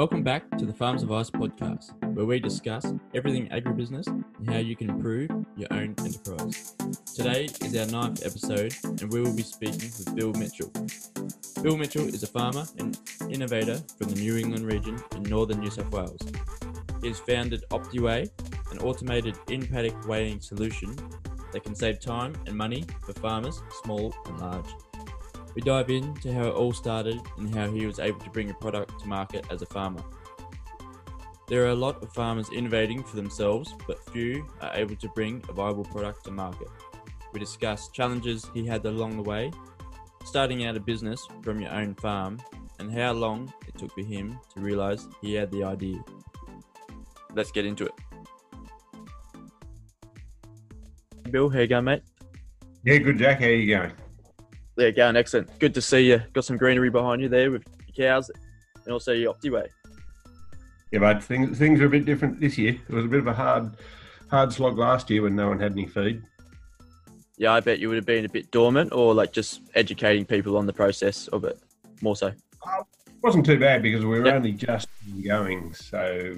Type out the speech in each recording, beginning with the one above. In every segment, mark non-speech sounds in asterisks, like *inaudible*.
Welcome back to the Farms Advice podcast, where we discuss everything agribusiness and how you can improve your own enterprise. Today is our ninth episode, and we will be speaking with Bill Mitchell. Bill Mitchell is a farmer and innovator from the New England region in northern New South Wales. He has founded OptiWeigh, an automated in paddock weighing solution that can save time and money for farmers, small and large. We dive into how it all started and how he was able to bring a product to market as a farmer. There are a lot of farmers innovating for themselves, but few are able to bring a viable product to market. We discuss challenges he had along the way, starting out a business from your own farm, and how long it took for him to realize he had the idea. Let's get into it. Bill, how you going, mate? Yeah, good, Jack. How you going? Yeah, going excellent. Good to see you. Got some greenery behind you there with your cows and also your OptiWeigh. Yeah, but things things are a bit different this year. It was a bit of a hard hard slog last year when no one had any feed. Yeah, I bet you would have been a bit dormant or like just educating people on the process of it more so. Uh, it wasn't too bad because we were Yep. only just going. So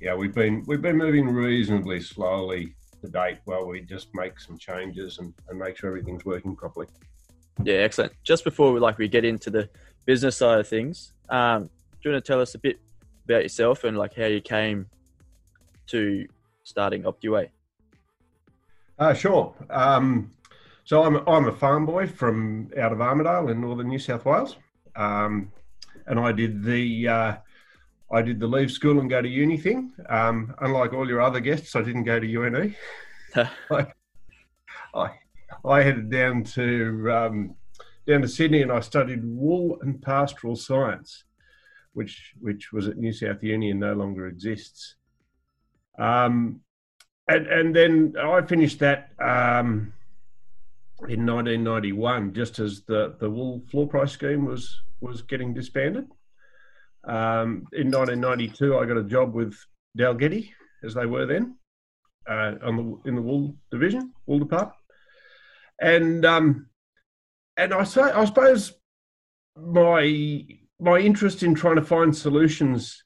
yeah, we've been we've been moving reasonably slowly to date while we just make some changes and, and make sure everything's working properly. Yeah, excellent. Just before we like we get into the business side of things, um, do you want to tell us a bit about yourself and like how you came to starting OptiWeigh? Uh, sure. Um, so I'm I'm a farm boy from out of Armidale in northern New South Wales, um, and I did the uh, I did the leave school and go to uni thing. Um, unlike all your other guests, I didn't go to UNE. *laughs* *laughs* I, I I headed down to um, down to Sydney and I studied wool and pastoral science, which which was at New South Uni and no longer exists. Um, and and then I finished that um, in 1991, just as the the wool floor price scheme was was getting disbanded. Um, in 1992, I got a job with Dalgety, as they were then, uh, on the in the wool division, wool department, and um, and I I suppose my my interest in trying to find solutions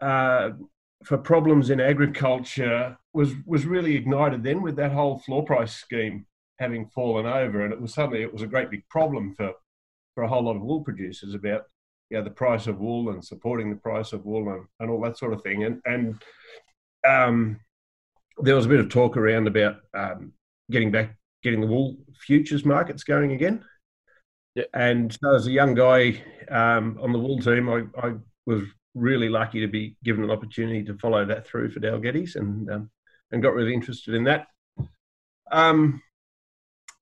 uh, for problems in agriculture was was really ignited then with that whole floor price scheme having fallen over, and it was suddenly it was a great big problem for for a whole lot of wool producers about you know, the price of wool and supporting the price of wool and, and all that sort of thing, and and um, there was a bit of talk around about um, getting back getting the wool futures markets going again. Yeah. And so as a young guy um, on the wool team, I, I was really lucky to be given an opportunity to follow that through for Dalgety's and um, and got really interested in that. Um,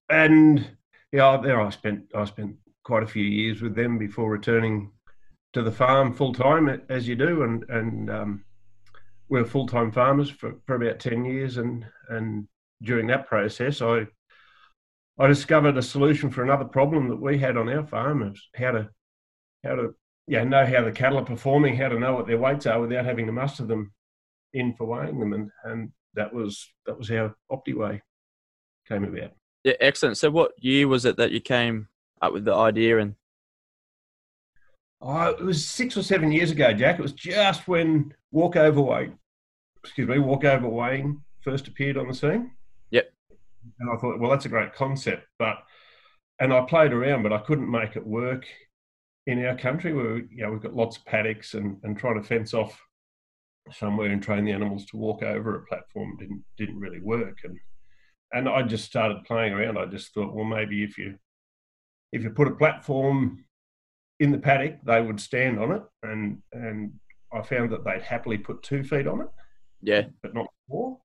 and yeah, there I spent I spent quite a few years with them before returning to the farm full time as you do, and and um, we were full time farmers for, for about ten years, and and during that process, I I discovered a solution for another problem that we had on our farm is how to how to yeah know how the cattle are performing, how to know what their weights are without having to muster them in for weighing them, and and that was that was how OptiWeigh came about. Yeah, excellent. So, what year was it that you came up with the idea and Oh, it was six or seven years ago, Jack. It was just when walkover weight, excuse me, walkover weighing first appeared on the scene. And I thought, well, that's a great concept, but and I played around, but I couldn't make it work in our country where you know we've got lots of paddocks and, and trying to fence off somewhere and train the animals to walk over a platform didn't didn't really work and and I just started playing around. I just thought, well, maybe if you if you put a platform in the paddock, they would stand on it, and and I found that they'd happily put two feet on it. Yeah, but not four.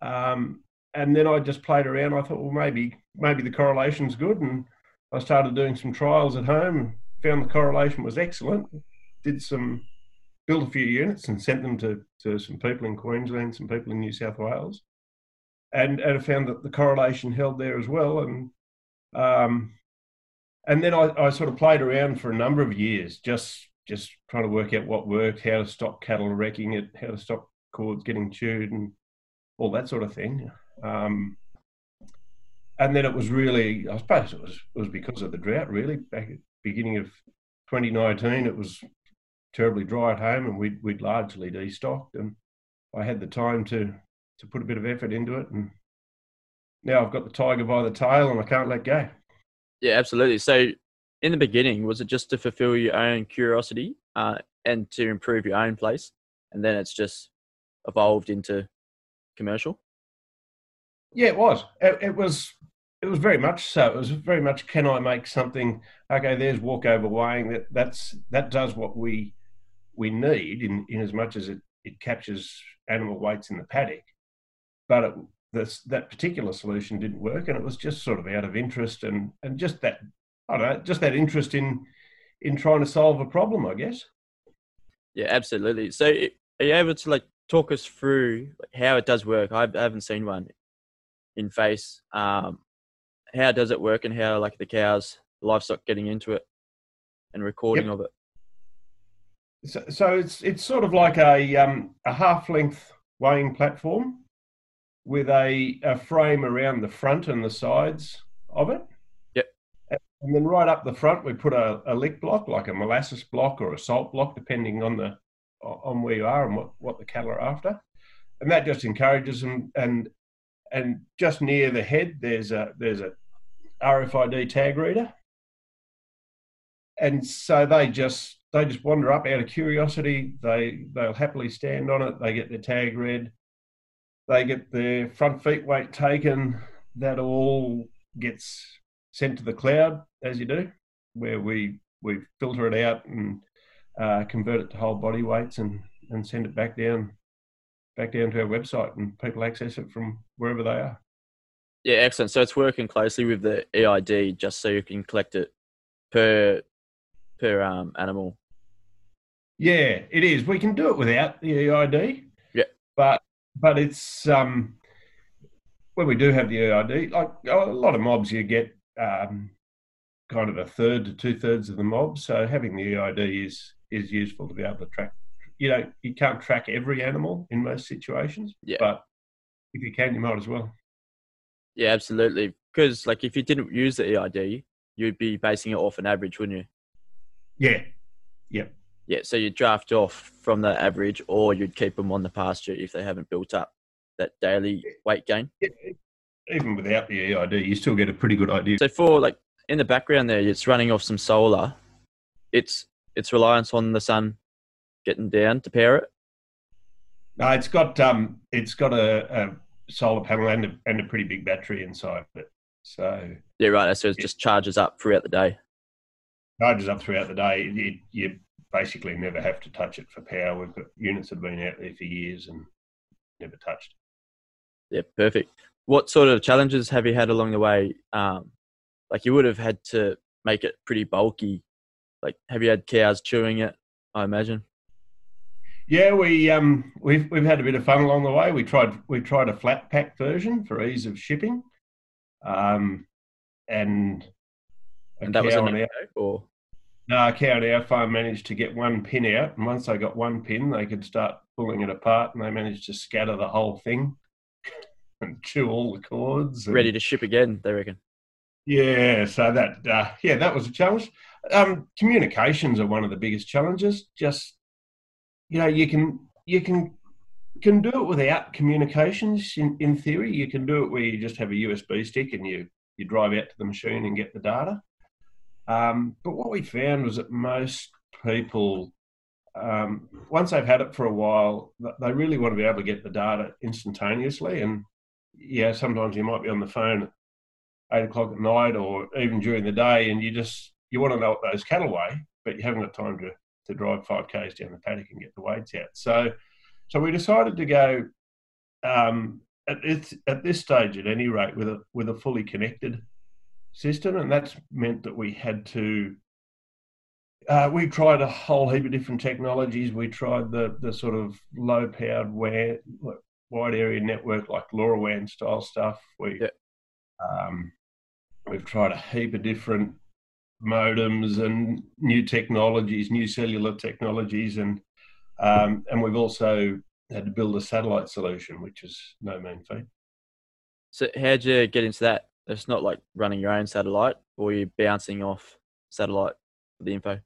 Um, and then I just played around. I thought, well, maybe maybe the correlation's good, and I started doing some trials at home. Found the correlation was excellent. Did some built a few units and sent them to to some people in Queensland, some people in New South Wales, and and I found that the correlation held there as well. And um, and then I, I sort of played around for a number of years, just just trying to work out what worked, how to stop cattle wrecking it, how to stop cords getting chewed, and all that sort of thing. Um, and then it was really, I suppose it was it was because of the drought. Really, back at beginning of 2019, it was terribly dry at home, and we'd we'd largely destocked, and I had the time to to put a bit of effort into it, and now I've got the tiger by the tail, and I can't let go. Yeah, absolutely. So, in the beginning, was it just to fulfill your own curiosity uh, and to improve your own place, and then it's just evolved into commercial? Yeah, it was. It, it, was. It was very much so. It was very much. Can I make something? Okay, there's walkover weighing. That that's that does what we we need in in as much as it it captures animal weights in the paddock, but it this that particular solution didn't work, and it was just sort of out of interest and and just that I don't know, just that interest in in trying to solve a problem, I guess. Yeah, absolutely. So, are you able to like talk us through how it does work? I haven't seen one in face. Um, how does it work, and how like the cows, livestock, getting into it and recording yep. of it? So, so it's it's sort of like a um, a half length weighing platform with a, a frame around the front and the sides of it. Yep. And then right up the front, we put a, a lick block, like a molasses block or a salt block, depending on the on where you are and what, what the cattle are after. And that just encourages them. And and just near the head, there's a there's a RFID tag reader. And so they just they just wander up out of curiosity. They they'll happily stand on it. They get their tag read they get their front feet weight taken. That all gets sent to the cloud, as you do, where we we filter it out and uh, convert it to whole body weights and and send it back down back down to our website, and people access it from wherever they are. Yeah, excellent. So it's working closely with the EID, just so you can collect it per per um, animal. Yeah, it is. We can do it without the EID. Yeah, but but it's um, when we do have the EID, like a lot of mobs, you get um, kind of a third to two thirds of the mob. So having the EID is is useful to be able to track. You know, you can't track every animal in most situations, yeah. but if you can, you might as well. Yeah, absolutely. Because like if you didn't use the EID, you'd be basing it off an average, wouldn't you? Yeah. Yep. Yeah, so you draft off from the average, or you'd keep them on the pasture if they haven't built up that daily weight gain. Even without the EID, you still get a pretty good idea. So for like in the background there, it's running off some solar. It's it's reliance on the sun getting down to power it. No, it's got um, it's got a, a solar panel and a, and a pretty big battery inside it. So yeah, right. So it just charges up throughout the day. Charges up throughout the day. It, you basically never have to touch it for power. We've got units that have been out there for years and never touched. Yeah, perfect. What sort of challenges have you had along the way? Um, like you would have had to make it pretty bulky. Like, have you had cows chewing it? I imagine. Yeah, we um we've we've had a bit of fun along the way. We tried we tried a flat pack version for ease of shipping, um, and and that was an our, or no, a cow on our farm managed to get one pin out, and once they got one pin, they could start pulling it apart, and they managed to scatter the whole thing *laughs* and chew all the cords. And, Ready to ship again, they reckon. Yeah, so that uh, yeah, that was a challenge. Um, communications are one of the biggest challenges. Just you know, you can you can can do it without communications. In, in theory, you can do it where you just have a USB stick and you you drive out to the machine and get the data. Um, but what we found was that most people, um, once they've had it for a while, they really want to be able to get the data instantaneously. And yeah, sometimes you might be on the phone at eight o'clock at night or even during the day, and you just you want to know what those cattle weigh, but you haven't got time to to drive five k's down the paddock and get the weights out. So, so we decided to go um, at, at this stage, at any rate, with a with a fully connected system, and that's meant that we had to. Uh, we tried a whole heap of different technologies. We tried the the sort of low powered WAN, wide area network like LoRaWAN style stuff. We yeah. um, we've tried a heap of different modems and new technologies, new cellular technologies, and um, and we've also had to build a satellite solution, which is no mean feat. So, how'd you get into that? It's not like running your own satellite, or you're bouncing off satellite for the info.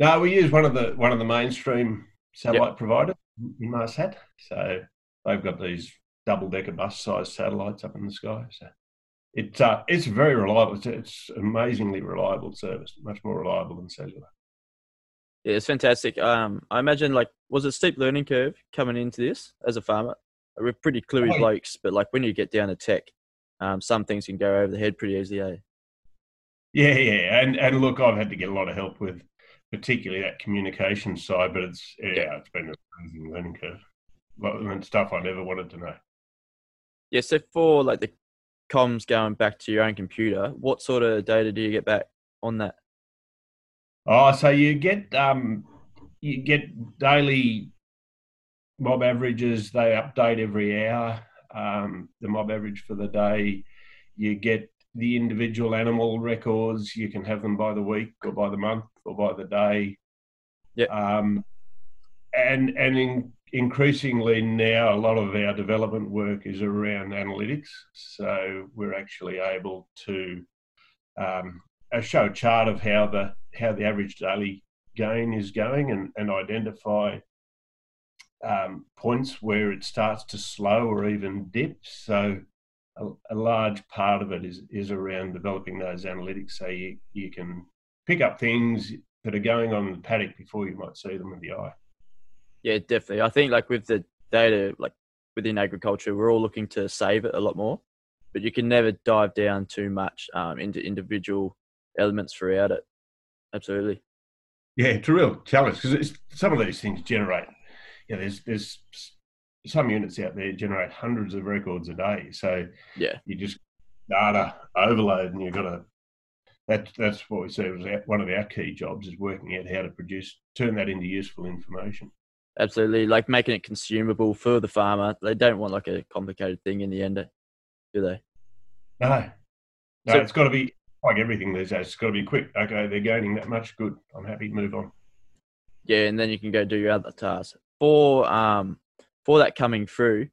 No, we use one of the one of the mainstream satellite yep. providers, Inmarsat. So they've got these double decker bus sized satellites up in the sky. So it's uh, it's very reliable. It's, it's amazingly reliable service, much more reliable than cellular. Yeah, it's fantastic. Um, I imagine like was it steep learning curve coming into this as a farmer? We're pretty cluey oh, blokes, but like when you get down to tech, um, some things can go over the head pretty easily. Eh? Yeah, yeah, and and look, I've had to get a lot of help with, particularly that communication side. But it's yeah, yeah. it's been an amazing learning curve, and stuff I never wanted to know. Yeah, so for like the comms going back to your own computer, what sort of data do you get back on that? Oh, so you get um, you get daily mob averages. They update every hour. Um, the mob average for the day. You get the individual animal records. You can have them by the week or by the month or by the day. Yeah. Um, and and in increasingly now a lot of our development work is around analytics. So we're actually able to um, show a chart of how the how the average daily gain is going and, and identify um, points where it starts to slow or even dip. So a, a, large part of it is is around developing those analytics so you, you can pick up things that are going on in the paddock before you might see them with the eye. Yeah, definitely. I think like with the data, like within agriculture, we're all looking to save it a lot more, but you can never dive down too much um, into individual elements throughout it. Absolutely. Yeah, it's a real challenge because some of these things generate. Yeah, there's there's some units out there generate hundreds of records a day. So yeah, you just data overload, and you've got to. That that's what we say was one of our key jobs is working out how to produce turn that into useful information. Absolutely, like making it consumable for the farmer. They don't want like a complicated thing in the end, do they? No, no, so, it's got to be like everything these days. It's got to be quick. Okay, they're gaining that much. Good. I'm happy. To move on. Yeah, and then you can go do your other tasks. For um, for that coming through,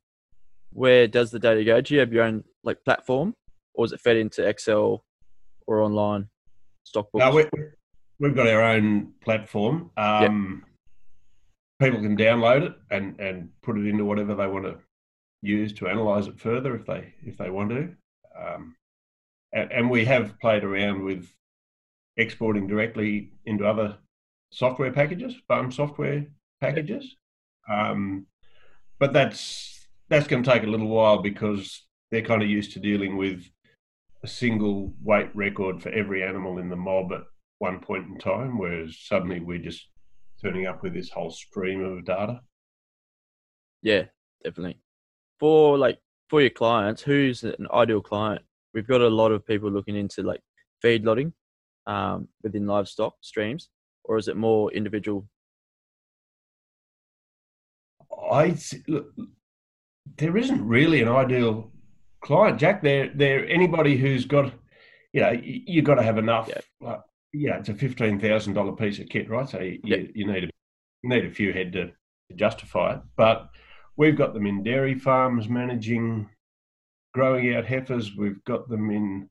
where does the data go? Do you have your own like platform, or is it fed into Excel or online stock books? No, we, we've got our own platform. Um, yep people can download it and and put it into whatever they want to use to analyze it further if they if they want to. Um, and, and, we have played around with exporting directly into other software packages, farm software packages. Um, but that's that's going to take a little while because they're kind of used to dealing with a single weight record for every animal in the mob at one point in time, whereas suddenly we're just turning up with this whole stream of data. Yeah, definitely. For like for your clients, who's an ideal client? We've got a lot of people looking into like feedlotting um, within livestock streams, or is it more individual? I look, there isn't really an ideal client, Jack. There, there anybody who's got, you know, you, have got to have enough. Yeah, like, yeah it's a fifteen thousand dollar piece of kit, right? So you, yeah. you need a you need a few head to, to justify it. But we've got them in dairy farms managing growing out heifers. We've got them in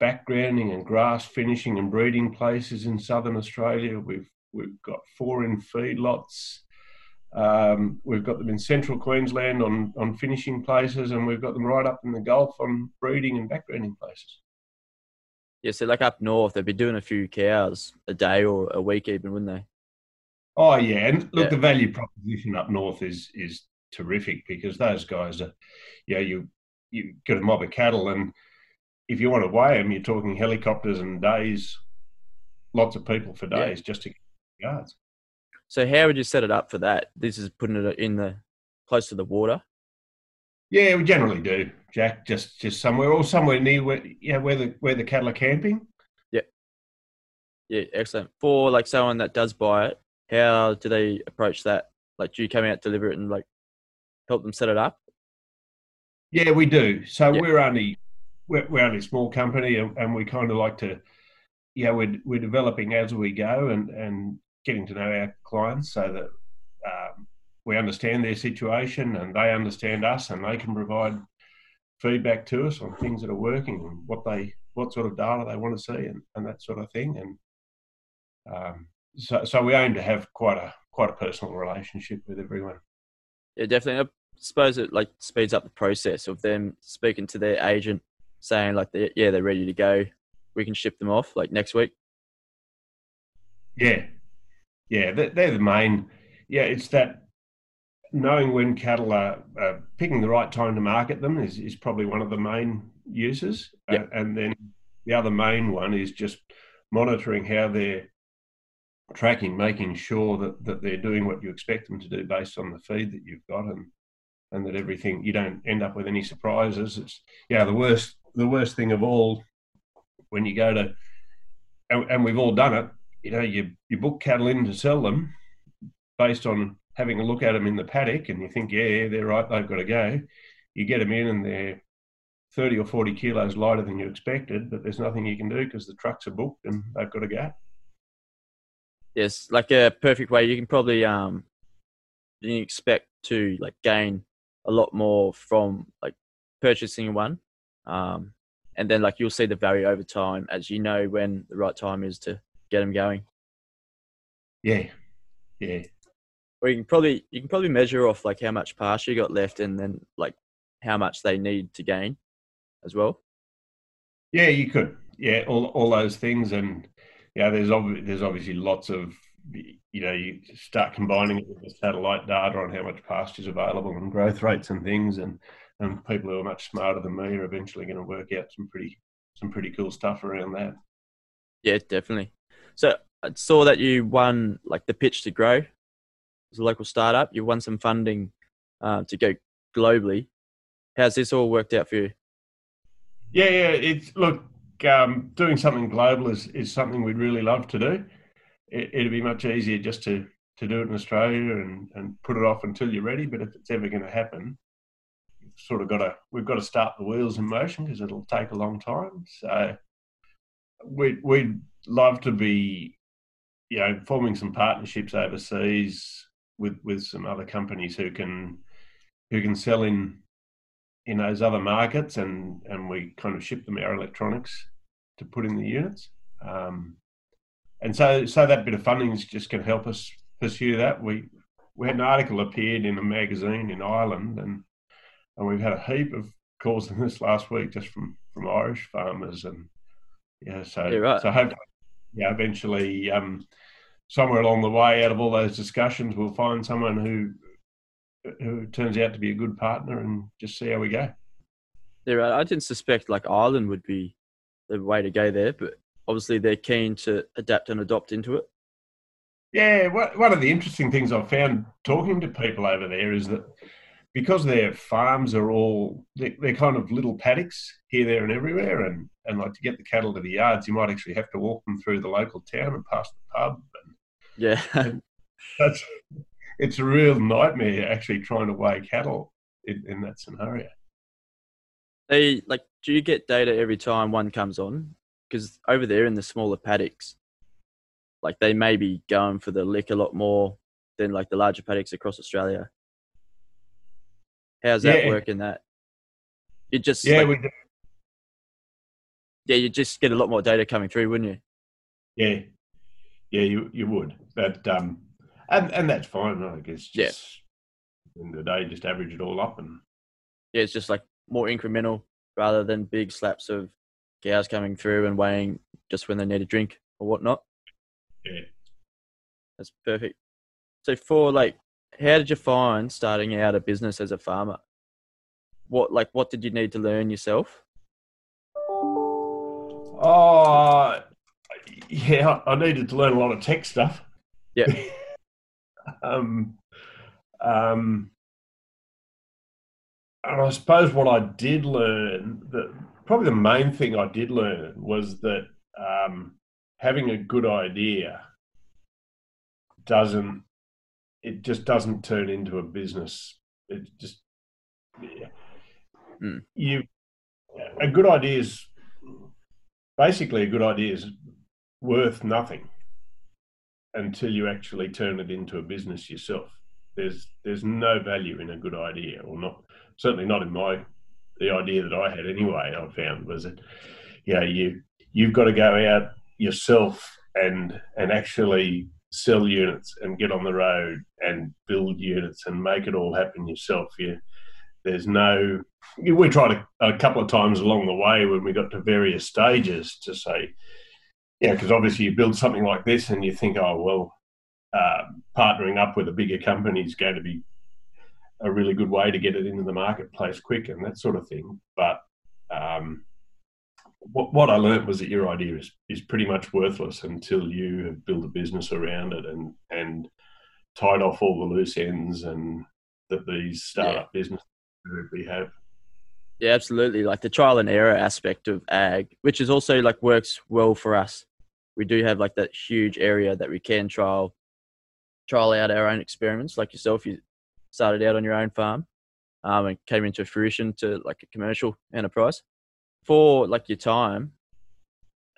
backgrounding and grass finishing and breeding places in southern Australia. We've we've got four in feedlots. Um, we've got them in central Queensland on, on finishing places, and we've got them right up in the Gulf on breeding and backgrounding places. Yeah, so like up north, they'd be doing a few cows a day or a week, even, wouldn't they? Oh yeah, and look, yeah. the value proposition up north is is terrific because those guys are, you know, you you got a mob of cattle, and if you want to weigh them, you're talking helicopters and days, lots of people for days yeah. just to get yards. So how would you set it up for that? This is putting it in the close to the water. Yeah, we generally do, Jack. Just just somewhere or somewhere near where yeah where the where the cattle are camping. Yeah. Yeah, excellent. For like someone that does buy it, how do they approach that? Like, do you come out, deliver it, and like help them set it up? Yeah, we do. So yeah. we're only we're, we're only a small company, and, and we kind of like to, yeah, we're we're developing as we go, and and getting to know our clients so that um, we understand their situation and they understand us and they can provide feedback to us on things that are working and what they what sort of data they want to see and, and that sort of thing. And um, so so we aim to have quite a quite a personal relationship with everyone. Yeah definitely. I suppose it like speeds up the process of them speaking to their agent saying like they, yeah they're ready to go. We can ship them off like next week. Yeah. Yeah, they're, they're the main. Yeah, it's that knowing when cattle are, uh, picking the right time to market them is, is probably one of the main uses. Yep. Uh, and then the other main one is just monitoring how they're tracking, making sure that, that they're doing what you expect them to do based on the feed that you've got and and that everything you don't end up with any surprises. It's yeah, the worst the worst thing of all when you go to and, and we've all done it, you know, you, you book cattle in to sell them based on having a look at them in the paddock and you think, yeah, they're right, they've got to go. You get them in and they're 30 or 40 kilos lighter than you expected, but there's nothing you can do because the trucks are booked and they've got to go. Yes, like a perfect way. You can probably um, you expect to like gain a lot more from like purchasing one, um, and then like you'll see the value over time as you know when the right time is to get them going. Yeah, yeah. Or you can probably you can probably measure off like how much pasture you got left, and then like how much they need to gain, as well. Yeah, you could. Yeah, all all those things, and yeah, there's ob- there's obviously lots of you know you start combining it with the satellite data on how much pasture is available and growth rates and things, and and people who are much smarter than me are eventually going to work out some pretty some pretty cool stuff around that. Yeah, definitely. So I saw that you won like the pitch to grow as a local startup. you've won some funding uh, to go globally. How's this all worked out for you? Yeah, yeah. It's look, um, doing something global is, is something we'd really love to do. It, it'd be much easier just to to do it in Australia and, and put it off until you're ready. But if it's ever going to happen, we've sort of got to we've got to start the wheels in motion because it'll take a long time. So we we'd love to be, you know, forming some partnerships overseas with with some other companies who can who can sell in in those other markets, and and we kind of ship them our electronics to put in the units. Um, and so so that bit of funding is just going to help us pursue that. We we had an article appeared in a magazine in Ireland, and and we've had a heap of calls in this last week just from from Irish farmers and yeah, so yeah, right. so hopefully, yeah, eventually, um, somewhere along the way, out of all those discussions, we'll find someone who who turns out to be a good partner and just see how we go. Yeah, right. I didn't suspect like Ireland would be the way to go there, but obviously they're keen to adapt and adopt into it. Yeah, one of the interesting things I've found talking to people over there is that because their farms are all they're, they're, kind of little paddocks here, there, and everywhere, and and like to get the cattle to the yards, you might actually have to walk them through the local town and past the pub. Yeah, that's it's a real nightmare actually trying to weigh cattle in, in that scenario. They like, do you get data every time one comes on? Because over there in the smaller paddocks, like they may be going for the lick a lot more than like the larger paddocks across Australia. How's that Yeah. work in that? You just Yeah, like, we do. yeah, you just get a lot more data coming through, wouldn't you? Yeah, yeah, you you would. But um, and and that's fine. I guess. Yeah. Just, In the day, just average it all up, and Yeah, it's just like more incremental rather than big slaps of cows coming through and weighing just when they need a drink or whatnot. yeah. That's perfect. So for like, how did you find starting out a business as a farmer? What like what did you need to learn yourself? Oh, yeah. I needed to learn a lot of tech stuff. Yeah. *laughs* um, um, and I suppose what I did learn, that probably the main thing I did learn was that um, having a good idea doesn't, it just doesn't turn into a business. It just, yeah. Mm. you, a good idea is basically a good idea is worth nothing until you actually turn it into a business yourself. There's there's no value in a good idea, or not certainly not in my the idea that I had anyway. I found was that you know you you've got to go out yourself and and actually sell units and get on the road and build units and make it all happen yourself. You there's no we tried a, a couple of times along the way when we got to various stages to say yeah because obviously you build something like this and you think oh well uh, partnering up with a bigger company is going to be a really good way to get it into the marketplace quick and that sort of thing but um, what, what I learned was that your idea is, is pretty much worthless until you have built a business around it and and tied off all the loose ends and that these startup businesses we have. Yeah, absolutely. Like the trial and error aspect of ag, which is also like works well for us. We do have like that huge area that we can trial trial out our own experiments. Like yourself, you started out on your own farm um, and came into fruition to like a commercial enterprise. For like your time,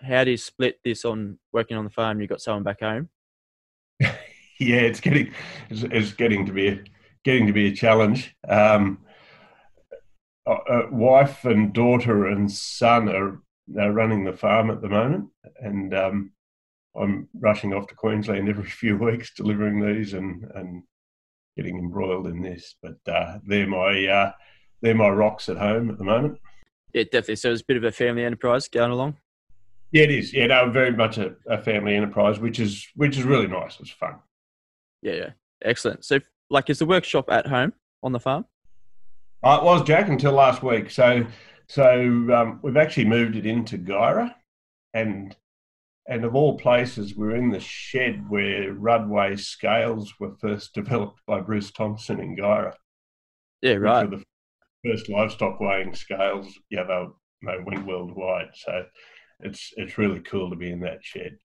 how do you split this on working on the farm? You got someone back home. *laughs* Yeah, it's getting it's, it's getting to be a, getting to be a challenge. Um, uh, uh, wife and daughter and son are, are running the farm at the moment, and um, I'm rushing off to Queensland every *laughs* few weeks delivering these and and getting embroiled in this. But uh, they're my uh, they're my rocks at home at the moment. Yeah, definitely. So it's a bit of a family enterprise going along. Yeah, it is. Yeah, no, very much a, a family enterprise, which is which is really nice. It's fun. Yeah, yeah. Excellent. So like is the workshop at home on the farm? Uh, it was Jack until last week. So so um, we've actually moved it into Guyra, and and of all places, we're in the shed where Ruddweigh scales were first *laughs* developed by Bruce Thompson in Guyra. Yeah, right. the first livestock weighing scales. Yeah, they, they went worldwide. So it's it's really cool to be in that shed.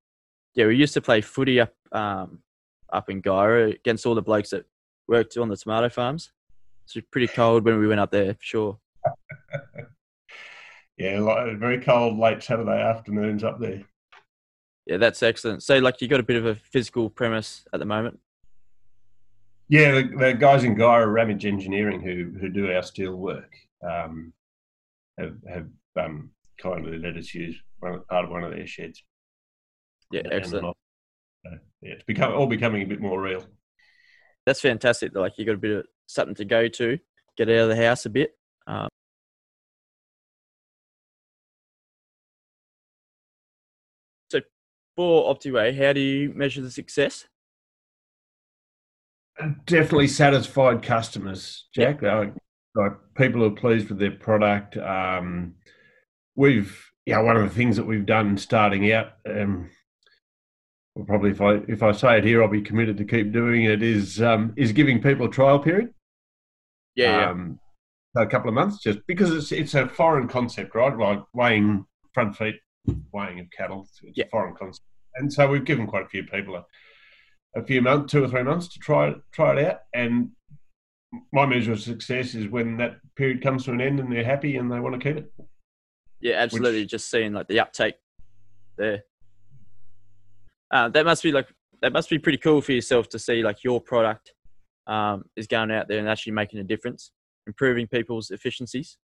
Yeah, we used to play footy up um, up in Guyra against all the blokes that worked on the tomato farms. It's pretty cold when we went up there, for sure. *laughs* Yeah, like, very cold late Saturday afternoons up there. Yeah, that's excellent. So, like, you got a bit of a physical premise at the moment. Yeah, the, the guys in Guyra Ramage Engineering who who do our steel work um, have have um, kindly let us use one, part of one of their sheds. Yeah, excellent. So, yeah, it's become all becoming a bit more real. That's fantastic. Like, you got a bit of something to go to, get out of the house a bit. For OptiWeigh, how do you measure the success? Definitely satisfied customers, Jack. Like, like people are pleased with their product. Um, we've yeah, one of the things that we've done starting out. Um, well, probably if I if I say it here, I'll be committed to keep doing it. Is um, is giving people a trial period. Yeah, um, a couple of months, just because it's it's a foreign concept, right? Like weighing front feet, weighing of cattle, it's Yeah. a foreign concept, and so we've given quite a few people a, a few months, two or three months to try it, try it out. And my measure of success is when that period comes to an end and they're happy and they want to keep it. Yeah, absolutely. Which, Just seeing like the uptake there. Uh, that must be like that must be pretty cool for yourself to see like your product um, is going out there and actually making a difference, improving people's efficiencies.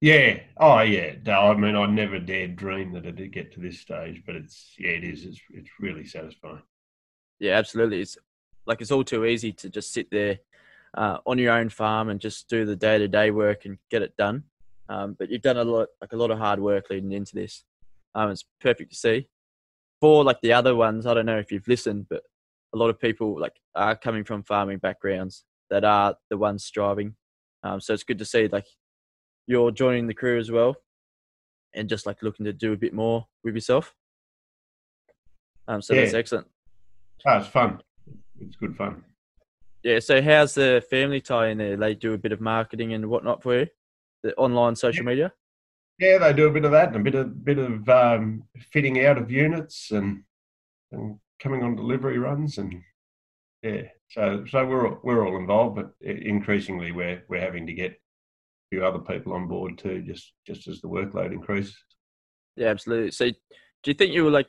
Yeah. Oh, yeah. No, I mean, I never dared dream that it'd get to this stage, but it's yeah, it is. It's it's really satisfying. Yeah, absolutely. It's like it's all too easy to just sit there uh, on your own farm and just do the day to day work and get it done. Um, but you've done a lot, like a lot of hard work leading into this. Um, it's perfect to see. For like the other ones, I don't know if you've listened, but a lot of people like are coming from farming backgrounds that are the ones striving. Um, so it's good to see like you're joining the crew as well, and just like looking to do a bit more with yourself. Um, so yeah. that's excellent. Oh, it's fun. It's good fun. Yeah. So how's the family tie in there? They do a bit of marketing and whatnot for you, the online social yeah. media. Yeah, they do a bit of that and a bit of bit of um, fitting out of units and and coming on delivery runs and yeah. So so we're we're all involved, but increasingly we're we're having to get few other people on board too, just just as the workload increases. Yeah, absolutely. So, do you think you were like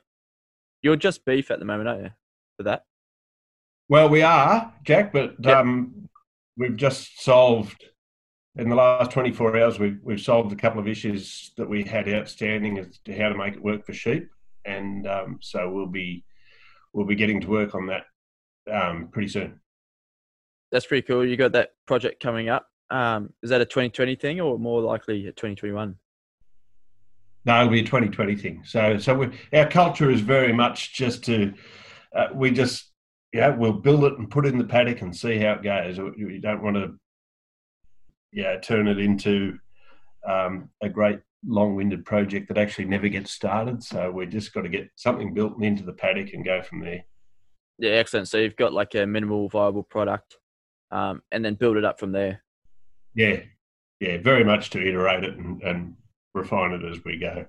you're just beef at the moment, aren't you, for that? Well, we are, Jack, but yep. um, we've just solved in the last 24 hours. We've we've solved a couple of issues that we had outstanding as to how to make it work for sheep, and um, so we'll be we'll be getting to work on that um, pretty soon. That's pretty cool. You got that project coming up. Um, is that a 2020 thing or more likely a 2021? No, it'll be a 2020 thing. So, so we, our culture is very much just to uh, we just yeah, we'll build it and put it in the paddock and see how it goes. You don't want to, yeah, turn it into um, a great long-winded project that actually never gets started. So we just got to get something built into the paddock and go from there. Yeah, excellent. So you've got like a minimal viable product, um, and then build it up from there. Yeah, yeah, very much to iterate it and, and refine it as we go.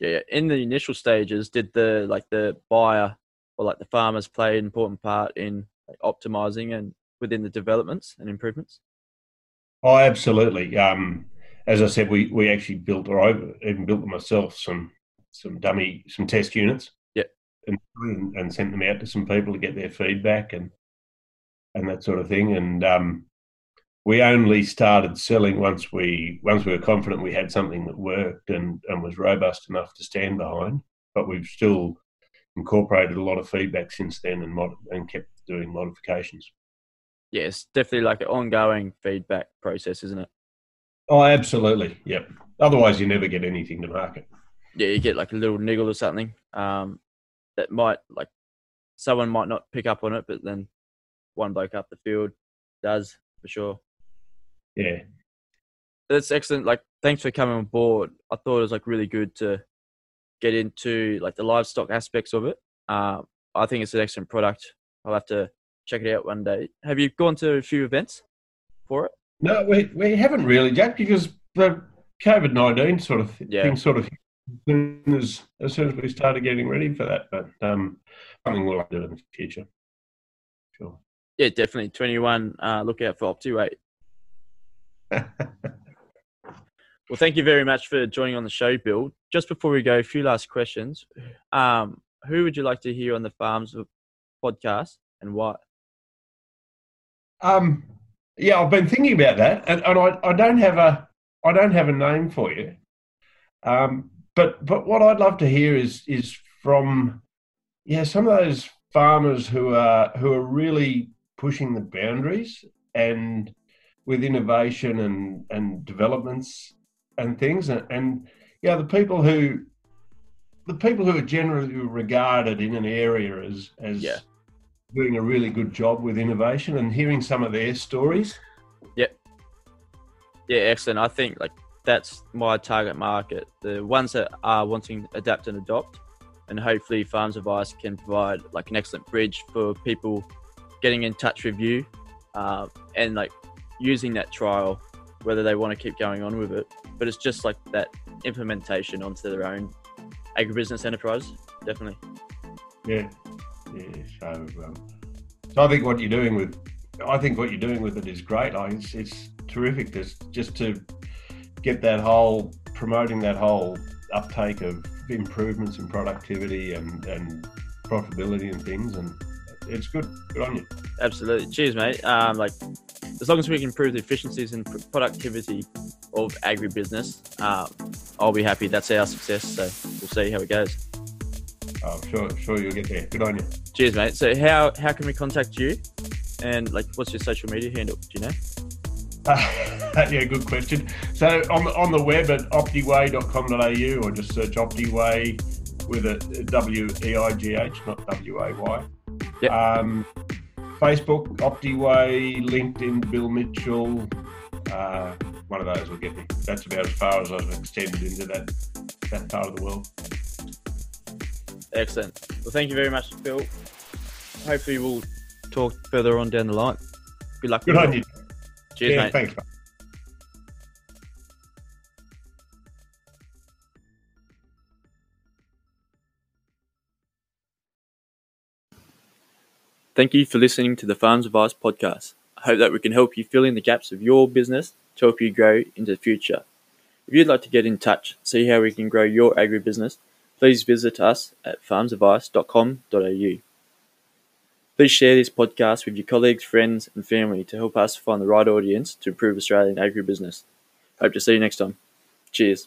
Yeah, in the initial stages, did the like the buyer or like the farmers play an important part in like, optimizing and within the developments and improvements? Oh, absolutely. Um, as I said, we, we actually built, or I even built myself, some some dummy, some test units. Yeah. And, and sent them out to some people to get their feedback and and that sort of thing. And um, we only started selling once we once we were confident we had something that worked and, and was robust enough to stand behind. But we've still incorporated a lot of feedback since then and mod- and kept doing modifications. Yes, definitely like an ongoing feedback process, isn't it? Oh, absolutely. Yep. Otherwise, you never get anything to market. Yeah, you get like a little niggle or something um, that might like someone might not pick up on it, but then one bloke up the field does for sure. Yeah, that's excellent. Like, thanks for coming on board. I thought it was like really good to get into like the livestock aspects of it. Uh, I think it's an excellent product. I'll have to check it out one day. Have you gone to a few events for it? No, we we haven't really, Jack, because the COVID nineteen sort of yeah. thing sort of as soon as as soon as we started getting ready for that. But um, something we'll do in the future. Sure. Yeah, definitely. Twenty one. Uh, look out for OptiWeigh. *laughs* Well, thank you very much for joining on the show, Bill. Just before we go, a few last questions. Um, who would you like to hear on the Farms podcast and why? Um, yeah, I've been thinking about that, and, and I, I don't have a I don't have a name for you. Um, but but what I'd love to hear is is from yeah some of those farmers who are who are really pushing the boundaries and with innovation and and developments and things, and, and yeah, the people who the people who are generally regarded in an area as as yeah. doing a really good job with innovation, and hearing some of their stories. Yeah, yeah, excellent. I think like that's my target market. The ones that are wanting to adapt and adopt, and hopefully Farms Advice can provide like an excellent bridge for people getting in touch with you, uh, and like using that trial, whether they want to keep going on with it but it's just like that implementation onto their own agribusiness enterprise. Definitely. Yeah. yeah. So, um, so I think what you're doing with, I think what you're doing with it is great. Like it's, it's terrific. Just just to get that whole promoting that whole uptake of improvements in productivity and and profitability and things, and it's good. Good on you. Absolutely. Cheers, mate. Um, like as long as we can improve the efficiencies and productivity of agribusiness, uh, I'll be happy. That's our success. So we'll see how it goes. Oh, sure, sure you'll get there. Good on you. Cheers, mate. So how how can we contact you? And like, what's your social media handle? Do you know? Uh, *laughs* yeah, good question. So on the, on the web at optiweigh.com.au or just search OptiWeigh with a W E I G H, not W A Y. Yep. Um, Facebook, OptiWeigh, LinkedIn, Bill Mitchell. Uh, one of those will get me. That's about as far as I've extended into that that part of the world. Excellent. Well, thank you very much, Phil. Hopefully, we'll talk further on down the line. Good luck. Good on you. Cheers, yeah, mate. thanks. mate. Thank you for listening to the Farms Advice podcast. I hope that we can help you fill in the gaps of your business to help you grow into the future. If you'd like to get in touch, see how we can grow your agribusiness, please visit us at farmsadvice.com.au. Please share this podcast with your colleagues, friends, and family to help us find the right audience to improve Australian agribusiness. Hope to see you next time. Cheers.